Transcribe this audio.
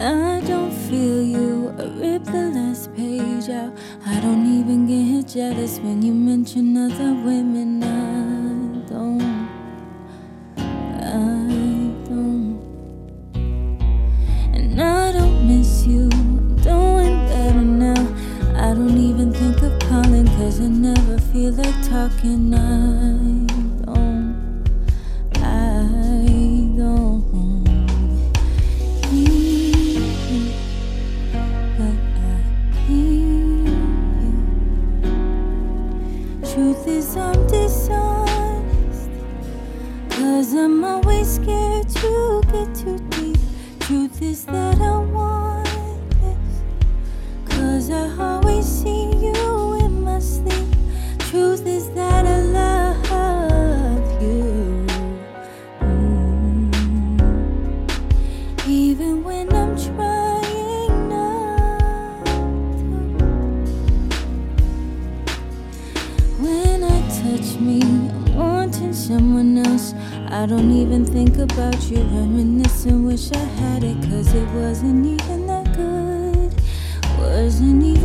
I don't feel you. I rip the last page out. I don't even get jealous when you mention other women. I don't. I don't. And I don't miss you. I'm doing better now. I don't even think of calling, cause I never feel like talking. I Truth is, I'm dishonest. Cause I'm always scared to get too deep. Truth is that I want this. Cause I always see you in my sleep. Truth is touch me, I'm wanting someone else. I don't even think about you, reminiscing, wish I had it, cause it wasn't even that good. Wasn't even.